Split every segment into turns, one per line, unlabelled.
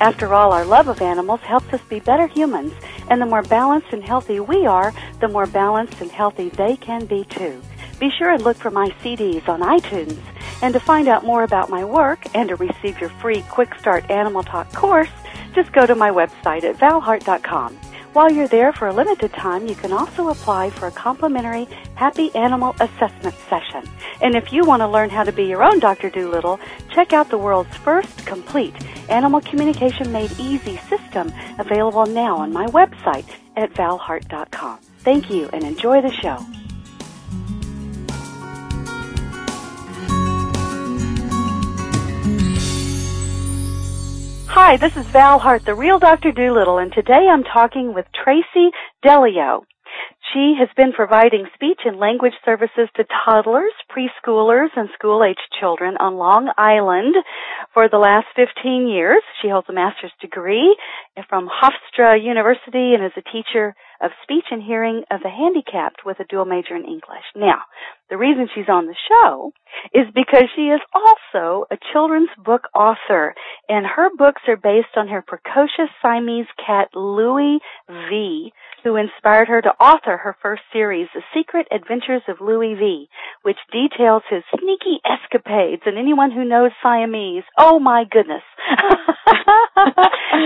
After all, our love of animals helps us be better humans, and the more balanced and healthy we are, the more balanced and healthy they can be too. Be sure and look for my CDs on iTunes. And to find out more about my work and to receive your free Quick Start Animal Talk course, just go to my website at valhart.com. While you're there for a limited time, you can also apply for a complimentary Happy Animal Assessment session. And if you want to learn how to be your own Dr. Dolittle, check out the world's first complete Animal Communication Made Easy system available now on my website at valhart.com. Thank you and enjoy the show. Hi, this is Val Hart, the real Dr. Dolittle, and today I'm talking with Tracey Delio. She has been providing speech and language services to toddlers, preschoolers, and school-age children on Long Island for the last 15 years. She holds a master's degree from Hofstra University and is a teacher of speech and hearing of the handicapped with a dual major in English. Now, the reason she's on the show is because she is also a children's book author, and her books are based on her precocious Siamese cat Louie V, who inspired her to author her first series, The Secret Adventures of Louie V, which details his sneaky escapades. And anyone who knows Siamese, oh my goodness,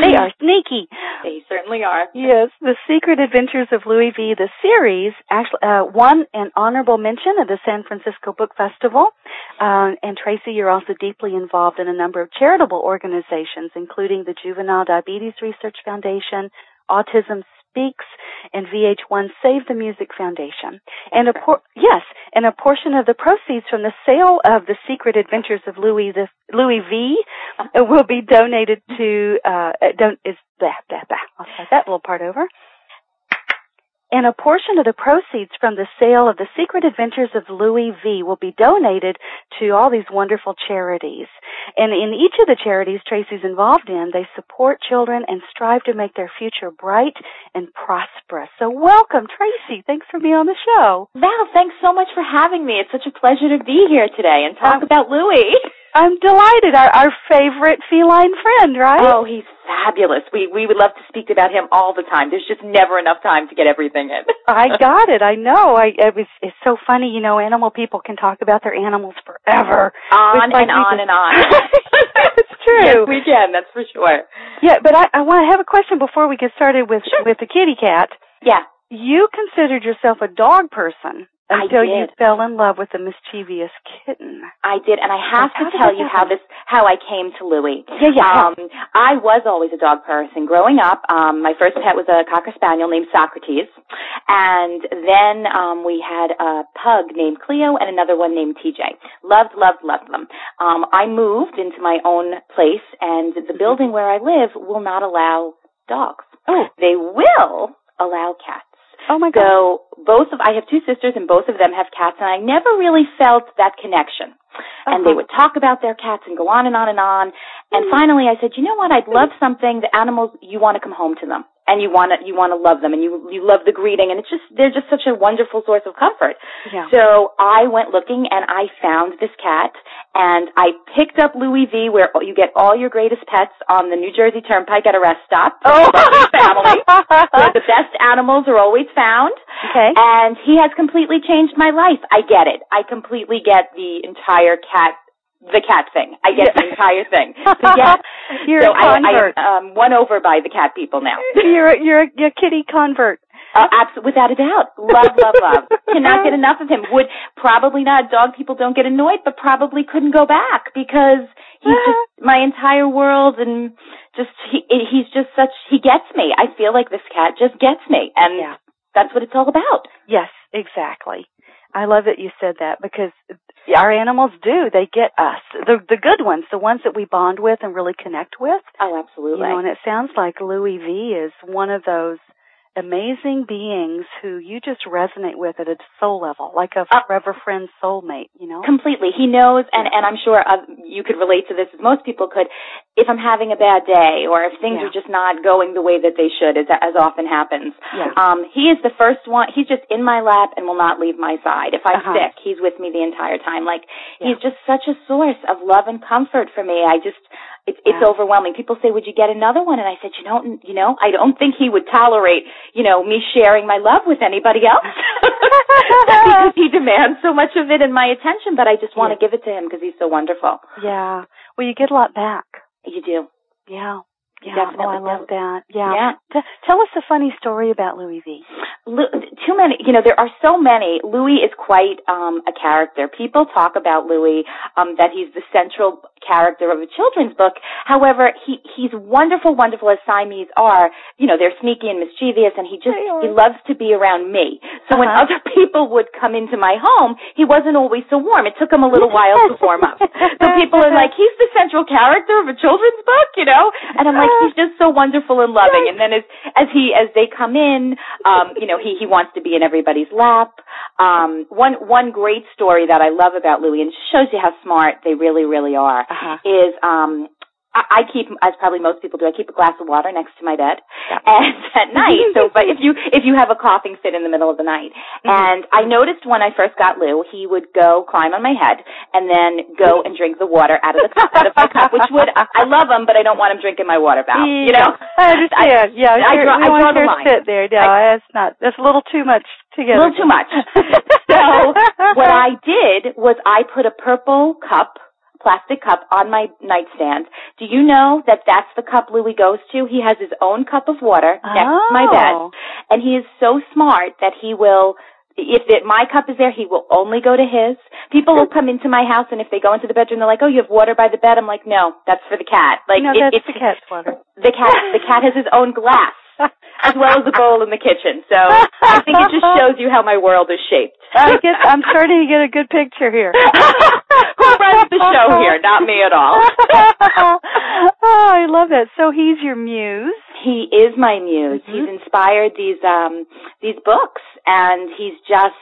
they are sneaky.
They certainly are.
Yes, The Secret Adventures of Louie V, the series, actually uh, won an honorable mention at the San Francisco Book Festival. Uh, and Tracey, you're also deeply involved in a number of charitable organizations, including the Juvenile Diabetes Research Foundation, Autism Speaks and VH1 Save the Music Foundation. And a por- yes, and a portion of the proceeds from the sale of The Secret Adventures of Louis the Louie V uh, will be donated to uh don't is blah, blah, blah. I'll start that little part over and a portion of the proceeds from the sale of the secret adventures of Louie V will be donated to all these wonderful charities. And in each of the charities Tracey's involved in, they support children and strive to make their future bright and prosperous. So welcome, Tracey. Thanks for being on the show.
Val, thanks so much for having me. It's such a pleasure to be here today and talk um, about Louie.
I'm delighted. Our, our favorite feline friend, right?
Oh, he's fabulous. We we would love to speak about him all the time. There's just never enough time to get everything in.
I got it. I know. I it was it's so funny. You know, animal people can talk about their animals forever.
On and on and on.
it's true.
Yes, we can. That's for sure.
Yeah, but I, I want to have a question before we get started with
sure.
with the kitty cat.
Yeah.
You considered yourself a dog person until you fell in love with a mischievous kitten.
I did, and I have to tell you how this how I came to Louie.
Yeah, yeah.
Um, I was always a dog person. Growing up, um, my first pet was a cocker spaniel named Socrates, and then um, we had a pug named Cleo and another one named TJ. Loved, loved, loved them. Um, I moved into my own place, and the building where I live will not allow dogs.
Oh,
they will allow cats.
Oh my God.
So both of I have two sisters and both of them have cats and I never really felt that connection. Uh-huh. And they would talk about their cats and go on and on and on. And mm. finally I said, "You know what? I'd love something the animals you want to come home to them." And you want to you want to love them and you you love the greeting and it's just they're just such a wonderful source of comfort.
Yeah.
So I went looking and I found this cat and I picked up Louie V where you get all your greatest pets on the New Jersey Turnpike at a rest stop.
Oh,
family. where the best animals are always found.
Okay.
And he has completely changed my life. I get it. I completely get the entire cat the cat thing. I get the entire thing. So yeah,
you're
so
a convert.
I, I um, won over by the cat people now.
You're a, you're a, you're a kitty convert.
Uh, absolutely, without a doubt. Love, love, love. Cannot get enough of him. Would probably not. Dog people don't get annoyed, but probably couldn't go back because he's just my entire world and just he he's just such he gets me. I feel like this cat just gets me, and
yeah.
that's what it's all about.
Yes, exactly. I love that you said that because our animals do. They get us. The the good ones, the ones that we bond with and really connect with.
Oh, absolutely.
You know, and it sounds like Louie V is one of those amazing beings who you just resonate with at a soul level, like a
Uh,
forever friend soulmate, you know?
Completely. He knows, and, and I'm sure uh, you could relate to this as most people could. If I'm having a bad day or if things
Yeah.
are just not going the way that they should, as, as often happens,
Yeah.
um, he is the first one. He's just in my lap and will not leave my side. If I'm
Uh-huh.
sick, he's with me the entire time. Like,
Yeah.
he's just such a source of love and comfort for me. I just, it's, it's overwhelming. People say, would you get another one? And I said, you don't, you know, I don't think he would tolerate, you know, me sharing my love with anybody else. because he demands so much of it and my attention, but I just want to
Yeah.
give it to him because he's so wonderful.
Yeah. Well, you get a lot back.
You do.
Yeah. Yeah.
definitely
oh, I love that. Yeah.
Yeah.
T- tell us a funny story about Louie V.
Lu- too many, you know, there are so many. Louie is quite um, a character. People talk about Louie um, that he's the central character of a children's book. However, he he's wonderful, wonderful as Siamese are. You know, they're sneaky and mischievous, and he just he loves to be around me. So when
Uh-huh.
other people would come into my home, he wasn't always so warm. It took him a little while to warm up. So people are like, he's the central character of a children's book, you know? And I'm like, he's just so wonderful and loving. And then as as he as they come in, um, you know, he he wants to be in everybody's lap. Um, one one great story that I love about Louie, and shows you how smart they really really are,
Uh-huh.
is um. I I keep, as probably most people do, I keep a glass of water next to my bed,
Yeah.
and at night. So, but if you if you have a coughing fit in the middle of the night,
Mm-hmm.
and I noticed when I first got Lou, he would go climb on my head and then go and drink the water out of the cup, out of my cup, which would I love him, but I don't want him drinking my water bath. You know,
I understand. yeah,
I draw- I
want
draw the line.
sit there. No, that's not. That's a little too much together.
a little too much. so what I did was I put a purple cup. Plastic cup on my nightstand. Do you know that that's the cup Louie goes to? He has his own cup of water next to my bed.
Oh.
and he is so smart that he will if it, my cup is there, he will only go to his. People will come into my house, and if they go into the bedroom, they're like, "Oh, you have water by the bed." I'm like, "No, that's for the cat." Like,
no,
it,
that's
it's
the cat's water.
the cat. The cat has his own glass as well as a bowl in the kitchen. So I think it just shows you how my world is shaped.
I get. I'm starting to get a good picture here.
Who runs the show here? Not me at all.
oh, I love that. So he's your muse.
He is my muse.
Mhm.
He's inspired these um these books and he's just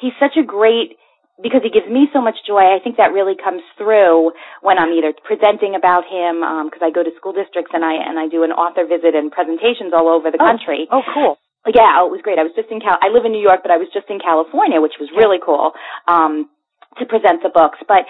he's such a great because he gives me so much joy. I think that really comes through when I'm either presenting about him because I go to school districts and I and I do an author visit and presentations all over the
Oh.
country.
Oh, cool.
Yeah, oh, it was great. I was just in Cal. I live in New York, but I was just in California, which was really cool um, to present the books. But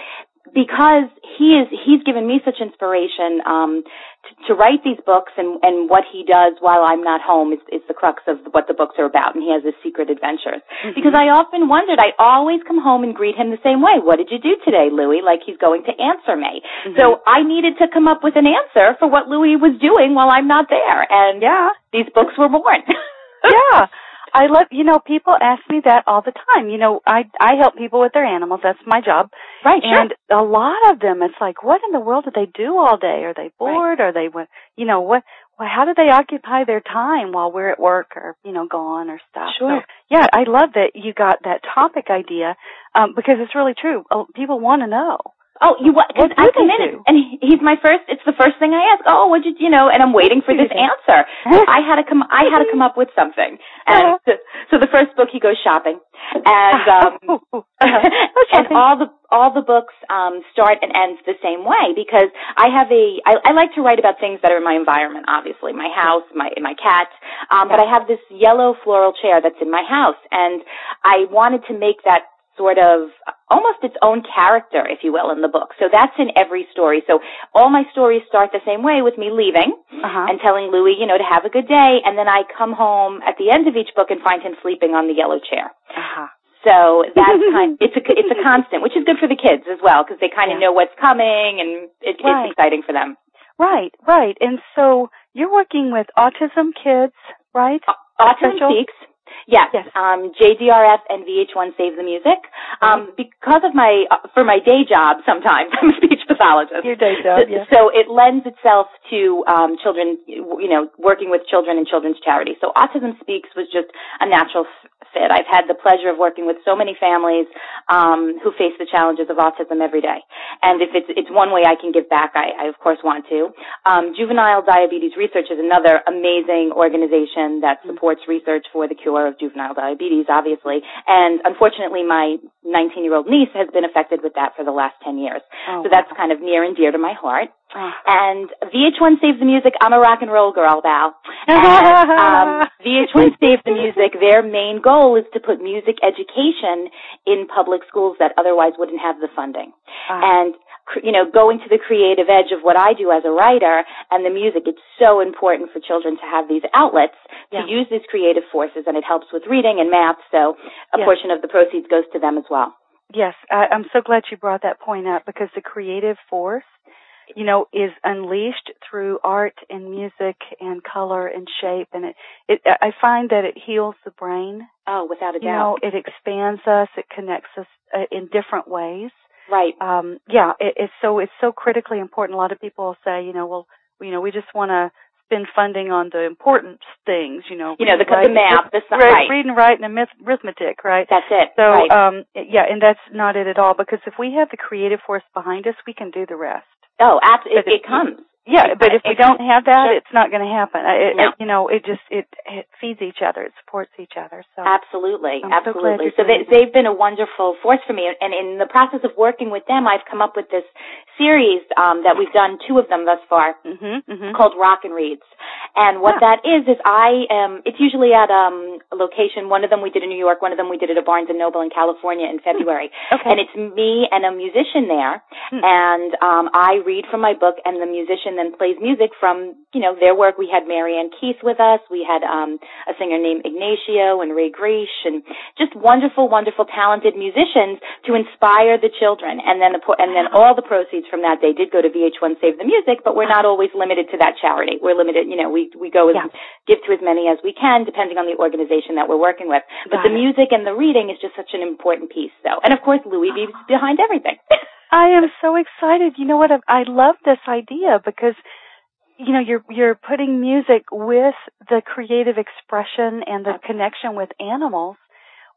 because he is, he's given me such inspiration um, to, to write these books, and and what he does while I'm not home is, is the crux of what the books are about. And he has his secret adventures. Because I often wondered, I always come home and greet him the same way. What did you do today, Louie? Like he's going to answer me. So I needed to come up with an answer for what Louie was doing while I'm not there. And
Yeah.
these books were born.
yeah. I love, you know, people ask me that all the time. You know, I I help people with their animals. That's my job.
Right, sure.
And a lot of them, it's like, what in the world do they do all day? Are they bored? Are they, what- you know, what, well, how do they occupy their time while we're at work or, you know, gone or stuff?
Sure.
So, yeah, I love that you got that topic idea, um, because it's really true. Oh, People want to know.
Oh, you what? Because I come in
do?
and he's my first. It's the first thing I ask. Oh, what did you know? And I'm waiting for this answer. So I had to come. I had to come up with something. And so, so the first book, he goes shopping, and um, and all the all the books um, start and ends the same way because I have a. I, I like to write about things that are in my environment. Obviously, my house, my my cat. Um, but I have this yellow floral chair that's in my house, and I wanted to make that sort of almost its own character, if you will, in the book. So that's in every story. So all my stories start the same way with me leaving
uh-huh.
and telling Louie, you know, to have a good day, and then I come home at the end of each book and find him sleeping on the yellow chair.
uh-huh.
So that's kind. It's a it's a constant, which is good for the kids as well because they kind of
Yeah.
know what's coming and it,
Right.
it's exciting for them.
Right, right. And so you're working with autism kids, right?
Autism
Special?
Speaks. Yes.
Yes.
Um, JDRF and VH1 Save the Music. Um, because of my, uh, for my day job sometimes, I'm a speech pathologist.
Your day job,
So-
yeah.
So it lends itself to um, children, you know, working with children and children's charity. So Autism Speaks was just a natural fit. I've had the pleasure of working with so many families um, who face the challenges of autism every day. And if it's it's one way I can give back, I, I of course want to. Um, Juvenile Diabetes Research is another amazing organization that mm-hmm. supports research for the cure of juvenile diabetes, obviously. And unfortunately, my 19-year-old niece has been affected with that for the last 10 years. Oh, so that's kind of near and dear to my heart. Oh. And VH1 Save the Music, I'm a rock and roll girl, Val. And, um, VH1 Save the Music, their main goal is to put music education in public schools that otherwise wouldn't have the funding. Uh, and you know, going to the creative edge of what I do as a writer and the music, it's so important for children to have these outlets yeah. to use these creative forces and it helps with reading and math, so a yes. portion of the proceeds goes to them as well.
Yes, I, I'm so glad you brought that point up because the creative force you know, is unleashed through art and music and color and shape. And it, it, I find that it heals the brain.
Oh, without a doubt.
You know, it expands us, it connects us uh, in different ways.
Right.
Um, yeah, it, it's so, it's so critically important. A lot of people say, you know, well, you know, we just want to spend funding on the important things, you know.
You know, the,
write,
the math, the
right, right. Read and write and arithmetic, right?
That's it.
So,
right.
um, yeah, and that's not it at all because if we have the creative force behind us, we can do the rest.
Oh, absolutely. It, it comes.
Yeah, but if we don't have that, it's not going to happen. It, no. you know, it just it, it feeds each other, it supports each other. So
absolutely,
I'm
absolutely.
So,
so they, they've been a wonderful force for me, and in the process of working with them, I've come up with this series um, that we've done two of them thus far,
mm-hmm, mm-hmm.
called Rock and Reads. And what yeah. that is is I am. It's usually at um, a location. One of them we did in New York. One of them we did at a Barnes and Noble in California in February.
Okay.
And it's me and a musician there, hmm. and um, I read from my book, and the musician then plays music from, you know, their work. We had Marianne Keith with us. We had um, a singer named Ignacio and Ray Grish and just wonderful, wonderful, talented musicians to inspire the children. And then the, and then all the proceeds from that day did go to VH1 Save the Music, but we're not always limited to that charity. We're limited, you know, we, we go as,
yeah.
give to as many as we can depending on the organization that we're working with. But
Got
the it. music and the reading is just such an important piece though. And of course Louie V's ah. behind everything.
I am so excited. You know what? I love this idea because you know you're you're putting music with the creative expression and the connection with animals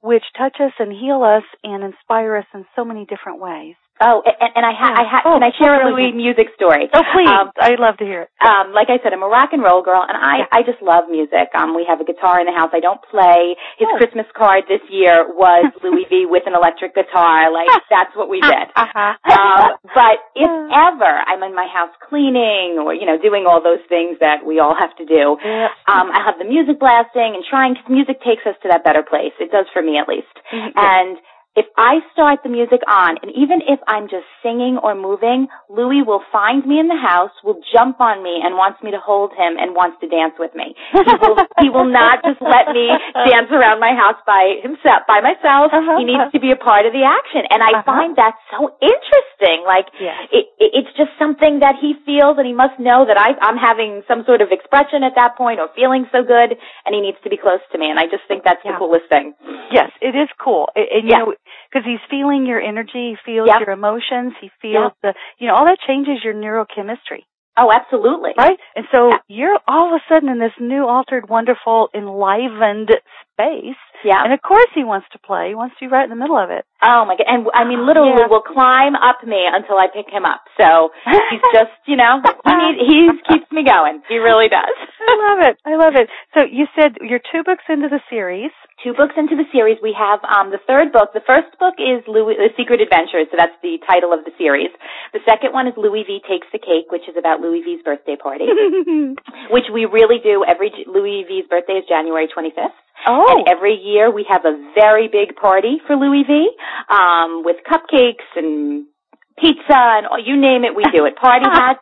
which touch us and heal us and inspire us in so many different ways
Oh, and, and I ha- yeah. I ha- oh, can I share a Louie music story?
Oh, please! Um, I'd love to hear it.
Um, like I said, I'm a rock and roll girl, and I yeah. I just love music. Um, we have a guitar in the house. I don't play. His oh. Christmas card this year was Louie V with an electric guitar. Like that's what we did.
Uh-huh.
Um, but if ever I'm in my house cleaning or you know doing all those things that we all have to do,
yeah.
um, I have the music blasting and trying. Cause music takes us to that better place. It does for me at least,
mm-hmm.
and if I start the music on, and even if I'm just singing or moving, Louie will find me in the house, will jump on me, and wants me to hold him and wants to dance with me. He will, he will not just let me dance around my house by himself, by myself.
Uh-huh.
He needs to be a part of the action, and I
uh-huh.
find that so interesting. Like
yes.
it, it, it's just something that he feels, and he must know that I, I'm having some sort of expression at that point or feeling so good, and he needs to be close to me. And I just think that's
yeah.
the coolest thing.
Yes, it is cool. And, you know, because he's feeling your energy, he feels
yep.
your emotions, he feels yep. the, you know, all that changes your neurochemistry.
Oh, absolutely.
Right? And so yeah. you're all of a sudden in this new, altered, wonderful, enlivened space.
Yeah.
And of course he wants to play. He wants to be right in the middle of it.
Oh my god. And I mean ah, literally
yeah.
will climb up me until I pick him up. So he's just, you know, he need, he keeps me going. He really does.
I love it. I love it. So you said you're two books into the series.
Two books into the series. We have um the third book. The first book is Louie The Secret Adventures, so that's the title of the series. The second one is Louie V Takes the Cake, which is about Louie V's birthday party. which we really do every Louie V's birthday is January 25th.
Oh.
And every year we have a very big party for Louie V, um, with cupcakes and pizza and all, you name it, we do it. Party hats.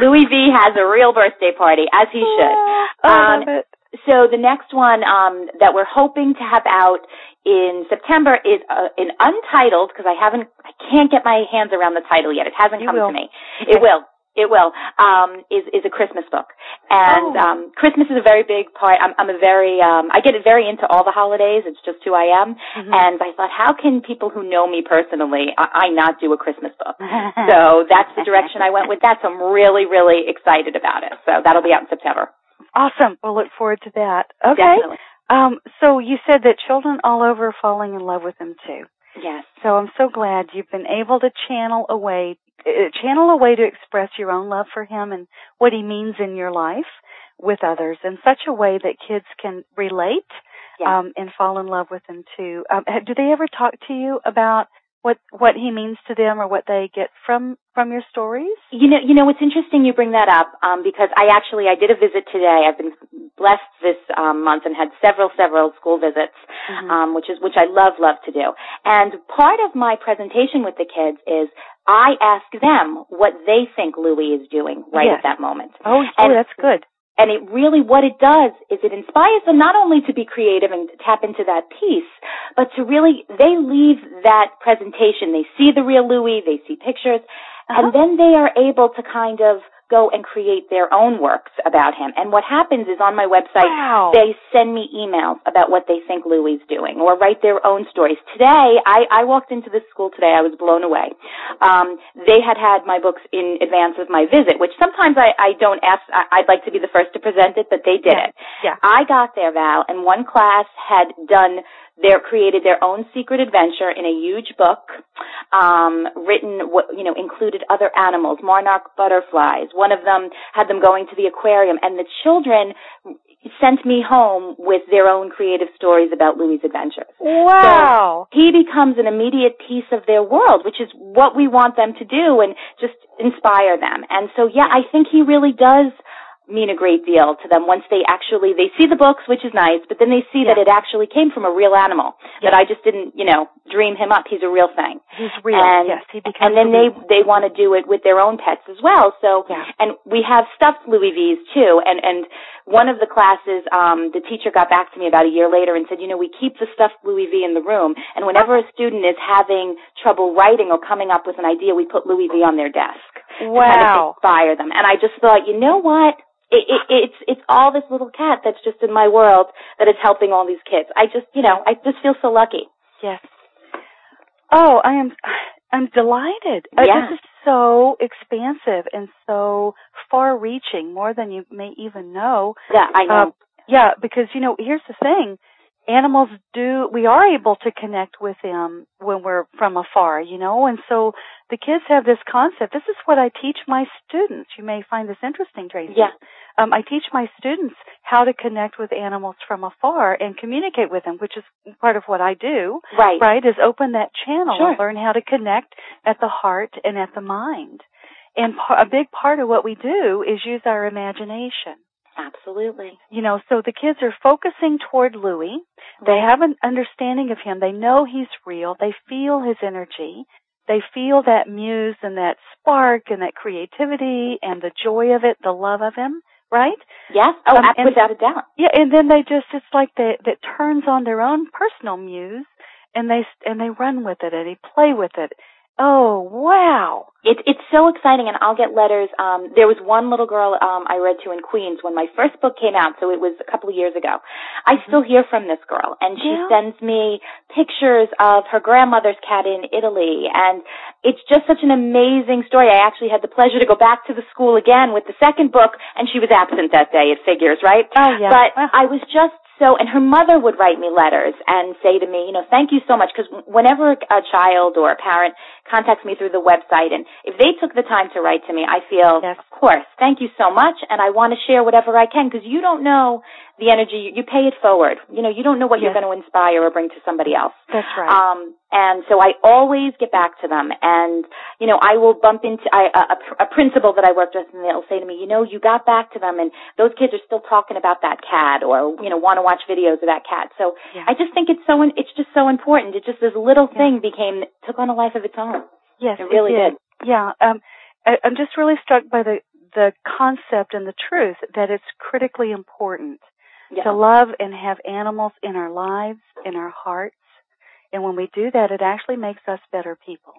Louie V has a real birthday party, as he should.
Oh, um, love it.
So the next one um, that we're hoping to have out in September is uh, an untitled because I haven't, I can't get my hands around the title yet. It hasn't
you
come
will.
to me. It will. It will. Um, is is a Christmas book, and
oh.
um, Christmas is a very big part. I'm, I'm a very um, I get very into all the holidays. It's just who I am,
mm-hmm.
and I thought, how can people who know me personally, I, I not do a Christmas book? so that's the direction I went with that. So I'm really really excited about it. So that'll be out in September.
Awesome. We'll look forward to that. Okay.
Definitely.
Um, so you said that children all over are falling in love with him too.
Yes.
So I'm so glad you've been able to channel a way, uh, channel a way to express your own love for him and what he means in your life with others in such a way that kids can relate
Yeah.
um, and fall in love with him too. Um, do they ever talk to you about what what he means to them or what they get from from your stories?
You know, you know, it's interesting you bring that up um, because I actually I did a visit today. I've been blessed this um, month and had several several school visits,
Mhm.
um, which is which I love love to do. And part of my presentation with the kids is I ask them what they think Louie is doing right
Yes.
at that moment.
Oh, oh, that's good.
And it really, what it does is it inspires them not only to be creative and tap into that piece, but to really, they leave that presentation. They see the real Louie, they see pictures,
Uh-huh.
and then they are able to kind of go and create their own works about him. And what happens is on my website,
Wow.
they send me emails about what they think Louie is doing or write their own stories. Today, I, I walked into this school today, I was blown away. Um, they had had my books in advance of my visit, which sometimes I, I don't ask, I, I'd like to be the first to present it, but they did
Yeah.
it.
Yeah.
I got there, Val, and one class had done their created their own secret adventure in a huge book, um, written you know included other animals, monarch butterflies. One of them had them going to the aquarium, and the children sent me home with their own creative stories about Louie' adventures.
Wow.
He becomes an immediate piece of their world, which is what we want them to do and just inspire them. And so, yeah, I think he really does mean a great deal to them once they actually they see the books which is nice but then they see that it actually came from a real animal that i just didn't you know dream him up. He's a real thing.
He's real.
and,
yes, he becomes
and then they they want to do it with their own pets as well. So
Yeah.
and we have stuffed louie v's too. And and one of the classes um the teacher got back to me about a year later and said you know we keep the stuffed louie v in the room and whenever a student is having trouble writing or coming up with an idea we put louie v on their desk to kind of
Wow.
inspire them. And i just thought you know what it, it, it's it's all this little cat that's just in my world that is helping all these kids. I just you know I just feel so lucky.
Yes. Oh, I am. I'm delighted. Uh,
Yeah.
This is so expansive and so far-reaching, more than you may even know.
Yeah, I know.
Uh, yeah, because you know, here's the thing: animals do. We are able to connect with them when we're from afar, you know, and so the kids have this concept. This is what I teach my students. You may find this interesting, Tracey.
yeah,
um, I teach my students how to connect with animals from afar and communicate with them, which is part of what I do.
right.
Right? Is open that channel and learn how to connect at the heart and at the mind. And par- a big part of what we do is use our imagination.
Absolutely.
You know, so the kids are focusing toward Louie. They have an understanding of him. They know he's real. They feel his energy. They feel that muse and that spark and that creativity and the joy of it, the love of him, right?
Yes. Oh,
Um, and-
without a doubt.
Yeah, and then they just it's like they that turns on their own personal muse and they and they run with it and they play with it. Oh, wow.
It, it's so exciting, and I'll get letters. Um, there was one little girl um, I read to in Queens when my first book came out, so it was a couple of years ago. I still hear from this girl, and she
Yeah.
sends me pictures of her grandmother's cat in Italy, and it's just such an amazing story. I actually had the pleasure to go back to the school again with the second book, and she was absent that day. It figures, right?
Oh, yeah.
But. I was just so, and her mother would write me letters and say to me, you know, thank you so much, because whenever a child or a parent contacts me through the website, and if they took the time to write to me, I feel,
Yes.
of course, thank you so much, and I want to share whatever I can, because you don't know the energy, you pay it forward. You know, you don't know what you're going to inspire or bring to somebody else.
That's right.
Um, and so I always get back to them, and you know, I will bump into I, a, a principal that I worked with, and they'll say to me, you know, you got back to them, and those kids are still talking about that cat, or you know, want to watch videos of that cat. So
Yeah.
I just think it's so, it's just so important. It just this little
Yeah.
thing became took on a life of its own.
yes,
it really
did.
did.
Yeah. Um I, I'm just really struck by the the concept and the truth that it's critically important
Yeah.
to love and have animals in our lives, in our hearts. And when we do that, it actually makes us better people.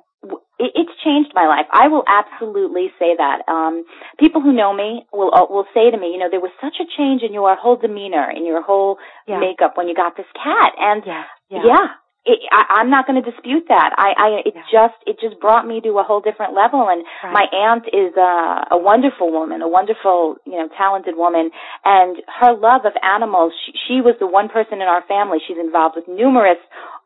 it, it's changed my life. I will absolutely say that. Um, people who know me will uh, will say to me, you know, there was such a change in your whole demeanor, in your whole
Yeah.
makeup when you got this cat, and
Yeah. Yeah.
yeah, it, I, I'm not going to dispute that. I, I it
Yeah.
just it just brought me to a whole different level. And
Right.
my aunt is a, a wonderful woman, a wonderful you know talented woman, and her love of animals. She, she was the one person in our family. She's involved with numerous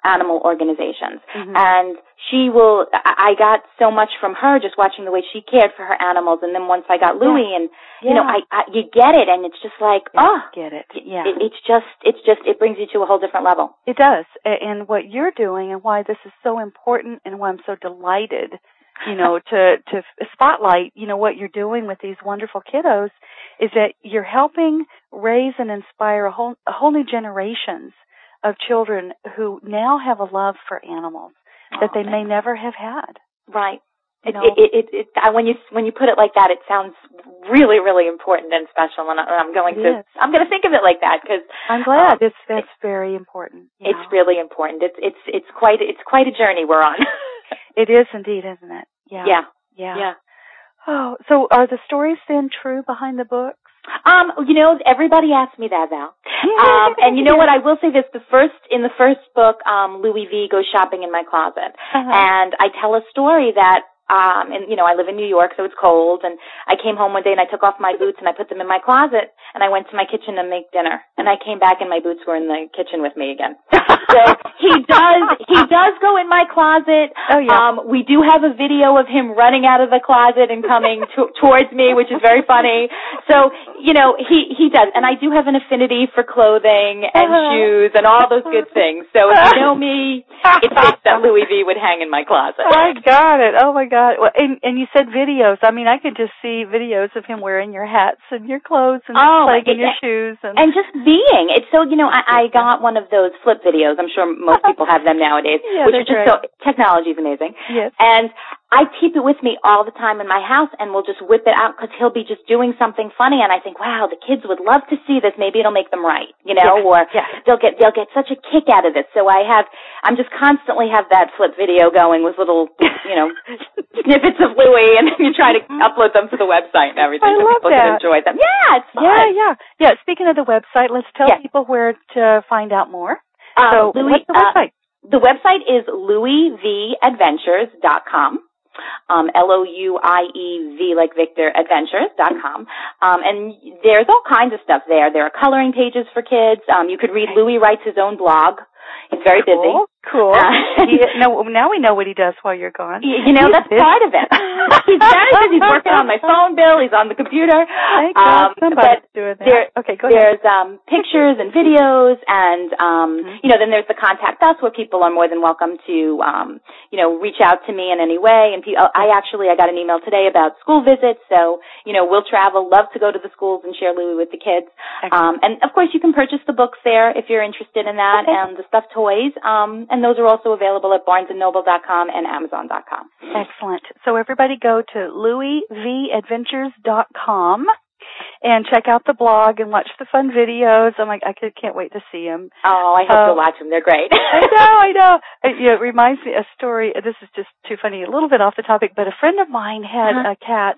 animal organizations,
Mhm.
and she will. I got so much from her just watching the way she cared for her animals. And then once I got Louie, and you know, I, I you get it, and it's just like
Yeah,
oh.
get it. Yeah.
It, it's just, it's just, it brings you to a whole different level.
It does. And what you're doing and why this is so important and why I'm so delighted, you know, to, to spotlight, you know, what you're doing with these wonderful kiddos is that you're helping raise and inspire a whole, a whole new generations of children who now have a love for animals that they may never have had.
Right. It, it, it, it, I, when you when you put it like that, it sounds really, really important and special. And, I'm going
It
to
is.
I'm going to think of it like that because
I'm glad.
Um,
it's, that's very important.
it's
know.
really important. It's it's it's quite it's quite a journey we're on.
It is indeed, isn't it? Yeah.
yeah,
Yeah.
yeah.
Oh, so are the stories then true behind the books?
Um, you know, everybody asks me that, Val. Um, and you know what? I will say this: the first in the first book, um, Louie V goes shopping in my closet,
Uh-huh.
and I tell a story that. Um, and you know, I live in New York, so it's cold. And I came home one day and I took off my boots and I put them in my closet. And I went to my kitchen to make dinner. And I came back and my boots were in the kitchen with me again. so he does, he does go in my closet.
Oh, yeah.
Um, we do have a video of him running out of the closet and coming to, towards me, which is very funny. So, you know, he, he does. And I do have an affinity for clothing and
Uh-huh.
shoes and all those good things. So if you know me, it fits that Louie V would hang in my closet.
I got it. Oh my god. Uh, well, and and you said videos. I mean, I could just see videos of him wearing your hats and your clothes and
Oh,
playing in
it-
your shoes and,
And just being. It's so, you know, I, I got one of those flip videos. I'm sure most people have them nowadays,
Yeah,
which
they're
are just
great.
so, technology is amazing.
yes.
And I keep it with me all the time in my house and we'll just whip it out because he'll be just doing something funny and I think, wow, the kids would love to see this. Maybe it'll make them right, you know,
Yeah,
or
yeah.
they'll get, they'll get such a kick out of this. So I have, I'm just constantly have that flip video going with little, you know, snippets of Louie and then you try to upload them to the website and everything
I
so
love
people can enjoy them. Yeah, it's fun.
Yeah, yeah. Yeah, speaking of the website, let's tell
Yeah.
people where to find out more.
Um,
so,
Louis,
what's the
uh,
website?
The website is louievadventures.com. Um, L-O-U-I-E-V like Victor Adventures adventures.com. Um, and there's all kinds of stuff there. There are coloring pages for kids. Um, you could read Louie writes his own blog. He's very busy.
Cool. Cool.
Uh,
he, no, now we know what he does while you're gone.
Y- You know,
He's
that's
busy.
part of it. he's very busy. He's working on my phone bill. He's on the computer.
Thank
Um,
God somebody's
but
doing that.
there-
okay, go ahead.
There's um, pictures and videos, and um,
Mhm.
you know, then there's the contact us where people are more than welcome to, um, you know, reach out to me in any way. And pe- I actually I got an email today about school visits, so you know, we'll travel. Love to go to the schools and share Louie with the kids. Um, and of course, you can purchase the books there if you're interested in that,
Okay.
and the stuffed toys. Um, and those are also available at BarnesandNoble.com and Amazon.com.
Excellent. So everybody go to louievadventures.com and check out the blog and watch the fun videos. I'm like, I could, can't wait to see them.
Oh, I hope
Oh.
you'll watch them. They're great.
I know, I know. It, you know, it reminds me a story. This is just too funny, a little bit off the topic, but a friend of mine had
Uh-huh.
a cat,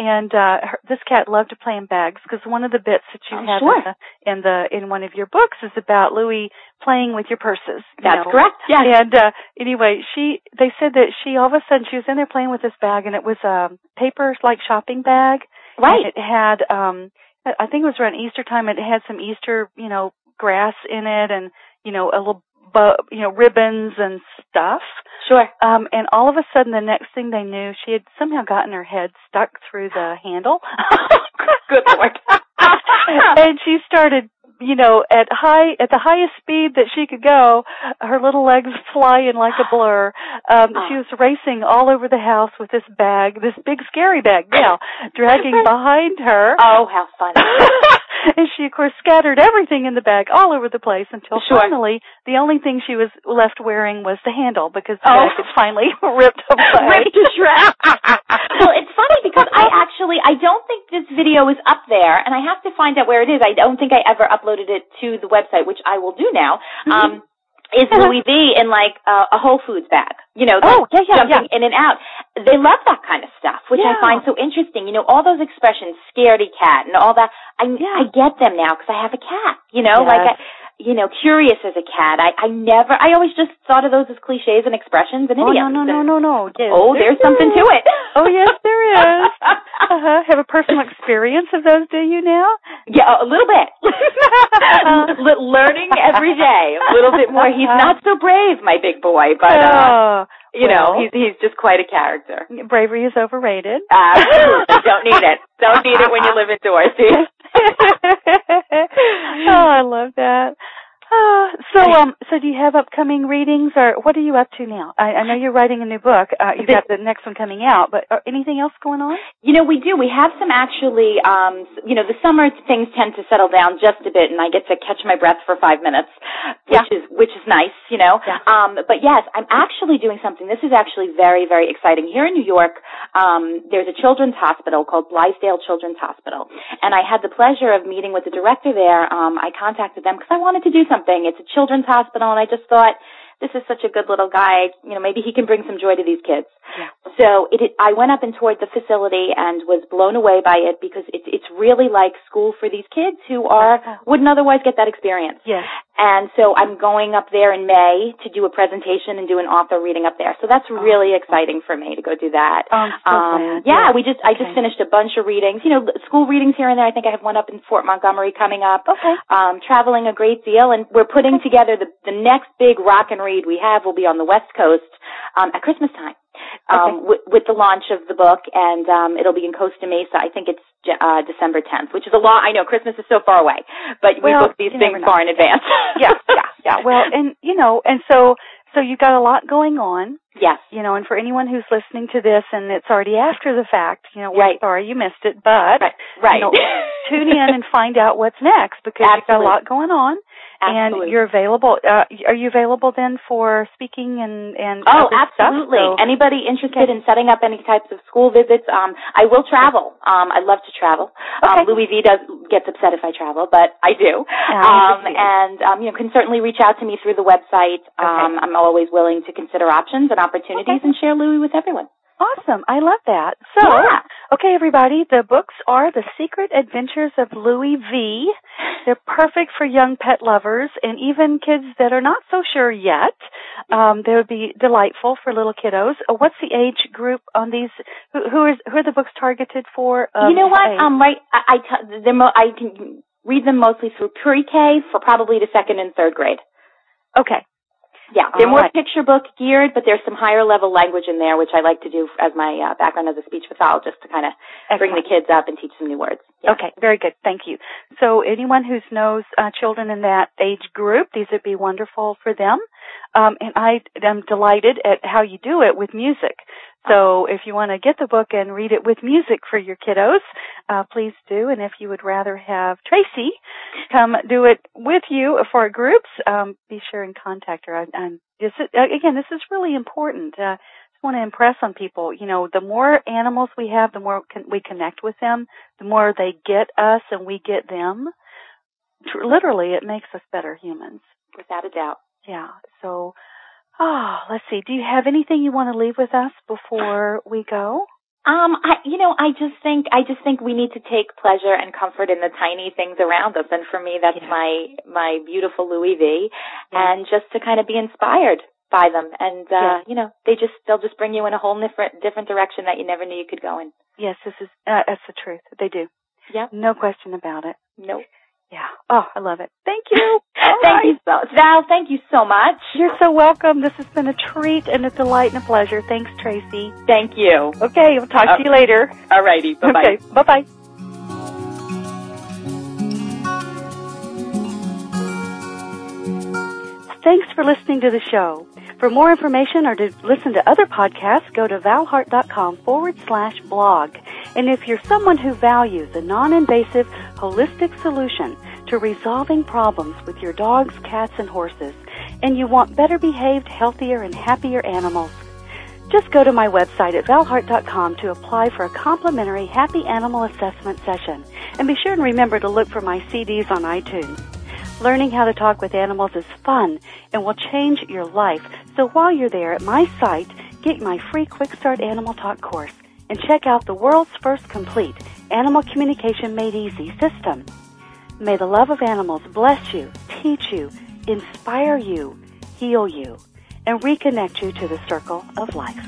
and uh her, this cat loved to play in bags because one of the bits that you
Oh,
have
sure.
in, the, in the in one of your books is about Louie playing with your purses. you
That's
know.
correct. Yes.
And uh anyway, she they said that she all of a sudden she was in there playing with this bag and it was a paper like shopping bag.
right.
And it had um I I think it was around Easter time it had some Easter, you know, grass in it and you know, a little bu- you know, ribbons and stuff.
Sure.
Um and all of a sudden the next thing they knew she had somehow gotten her head stuck through the handle.
Good lord.
and she started you know, at high at the highest speed that she could go, her little legs flying like a blur. Um, she was racing all over the house with this bag, this big scary bag now, dragging behind her.
Oh, how funny.
and she of course scattered everything in the bag all over the place until
Sure.
finally the only thing she was left wearing was the handle because the
Oh.
bag had finally ripped away.
Ripped to shreds. well, it's funny because I actually I don't think this video is up there, and I have to find out where it is. I don't think I ever uploaded it to the website, which I will do now. Um, is Louie V in like uh, a Whole Foods bag? You know,
Oh, yeah, yeah,
jumping in and out. They love that kind of stuff, which I find so interesting. You know, all those expressions, "scaredy cat" and all that. I
Yeah.
I get them now because I have a cat. You know,
Yes.
like I, you know, curious as a cat. I, I never, I always just thought of those as cliches and expressions and
oh,
idioms.
no, no, no, no, no. Yes,
oh, there's something to it.
oh, yes, there is. Uh-huh. Have a personal experience of those, do you now?
Yeah, a little bit. L- learning every day. A little bit more. He's not so brave, my big boy, but, uh,
Oh,
you know, he's, he's just quite a character.
bravery is overrated.
Uh, Absolutely. Don't need it. Don't need it when you live indoors, do you?
oh, I love that. Uh, so, um, so do you have upcoming readings, or what are you up to now? I, I know you're writing a new book. Uh, you've got the next one coming out, but uh, anything else going on?
You know, we do. We have some actually, um, you know, the summer things tend to settle down just a bit and I get to catch my breath for five minutes, which is, which is nice, you know.
Yeah.
Um, but yes, I'm actually doing something. This is actually very, very exciting. Here in New York, um, there's a children's hospital called Blythedale Children's Hospital. And I had the pleasure of meeting with the director there. Um, I contacted them because I wanted to do something. It's a children's hospital and I just thought, this is such a good little guy. You know, maybe he can bring some joy to these kids.
Yeah.
So it, I went up and toured the facility and was blown away by it because it's it's really like school for these kids who are wouldn't otherwise get that experience.
Yes.
And so I'm going up there in May to do a presentation and do an author reading up there. So that's really exciting for me to go do that.
Oh, so
um, yeah,
Yeah.
we just I just finished a bunch of readings. You know, school readings here and there. I think I have one up in Fort Montgomery coming up
Okay.
um, traveling a great deal, and we're putting together the the next big rock and read we have will be on the West Coast um, at Christmas time. Um, with, with the launch of the book, and um, it'll be in Costa Mesa. I think it's J- uh, December 10th, which is a long. I know Christmas is so far away, but we
Well,
book these things far in advance.
yeah, yeah, yeah. Well, and you know, and so so you've got a lot going on,
yes,
you know, and for anyone who's listening to this and it's already after the fact, you know, we're
Right.
sorry you missed it, but
right, right.
you know, tune in and find out what's next because you've got a lot going on
Absolutely.
and you're available. Uh, are you available then for speaking and and
Oh, absolutely.
So-
Anybody interested
Okay.
in setting up any types of school visits? Um, I will travel. Um, I love to travel.
Okay.
Um, Louie V does gets upset if I travel, but I do. Um, and um, you know, can certainly reach out to me through the website. Um, I'm always willing to consider options and opportunities
Okay.
and share Louie with everyone.
Awesome. I love that. So,
Yeah.
okay, everybody, the books are The Secret Adventures of Louie V. They're perfect for young pet lovers and even kids that are not so sure yet. Um, they would be delightful for little kiddos. Uh, what's the age group on these? Who, who is who are the books targeted for? Um,
you know what?
age?
Um, right. I, I t- they're mo- I can read them mostly through pre-K for probably the second and third grade.
okay.
Yeah, they're more
right.
picture book geared, but there's some higher level language in there, which I like to do as my uh, background as a speech pathologist to kind of bring the kids up and teach some new words. Yeah.
Okay, very good. Thank you. So anyone who knows uh, children in that age group, these would be wonderful for them. Um, and I am delighted at how you do it with music. So if you want to get the book and read it with music for your kiddos, uh, please do. And if you would rather have Tracey come do it with you for groups, um, be sure and contact her. I, this is, uh, again, this is really important. Uh, just want to impress on people. You know, the more animals we have, the more con- we connect with them, the more they get us and we get them. Literally, it makes us better humans.
Without a doubt.
Yeah. So, oh, let's see. Do you have anything you want to leave with us before we go?
Um, I, you know, I just think, I just think we need to take pleasure and comfort in the tiny things around us. And for me, that's
Yeah.
my, my beautiful Louie V.
Yeah.
And just to kind of be inspired by them. And, uh,
Yeah.
you know, they just, they'll just bring you in a whole different, different direction that you never knew you could go in.
Yes, this is uh, that's the truth. They do.
Yeah.
No question about it.
Nope.
Yeah. Oh, I love it. Thank you.
thank you so, Val, thank you so much.
You're so welcome. This has been a treat and a delight and a pleasure. Thanks, Tracey.
Thank you.
Okay, we'll talk
Uh,
to you later.
Alrighty. Bye bye.
Okay, bye bye. Thanks for listening to the show. For more information or to listen to other podcasts, go to valhart.com forward slash blog. And if you're someone who values a non-invasive, holistic solution to resolving problems with your dogs, cats, and horses, and you want better behaved, healthier, and happier animals, just go to my website at valhart.com to apply for a complimentary happy animal assessment session. And be sure and remember to look for my CDs on iTunes. Learning how to talk with animals is fun and will change your life. So while you're there at my site, get my free Quick Start Animal Talk course and check out the world's first complete Animal Communication Made Easy system. May the love of animals bless you, teach you, inspire you, heal you, and reconnect you to the circle of life.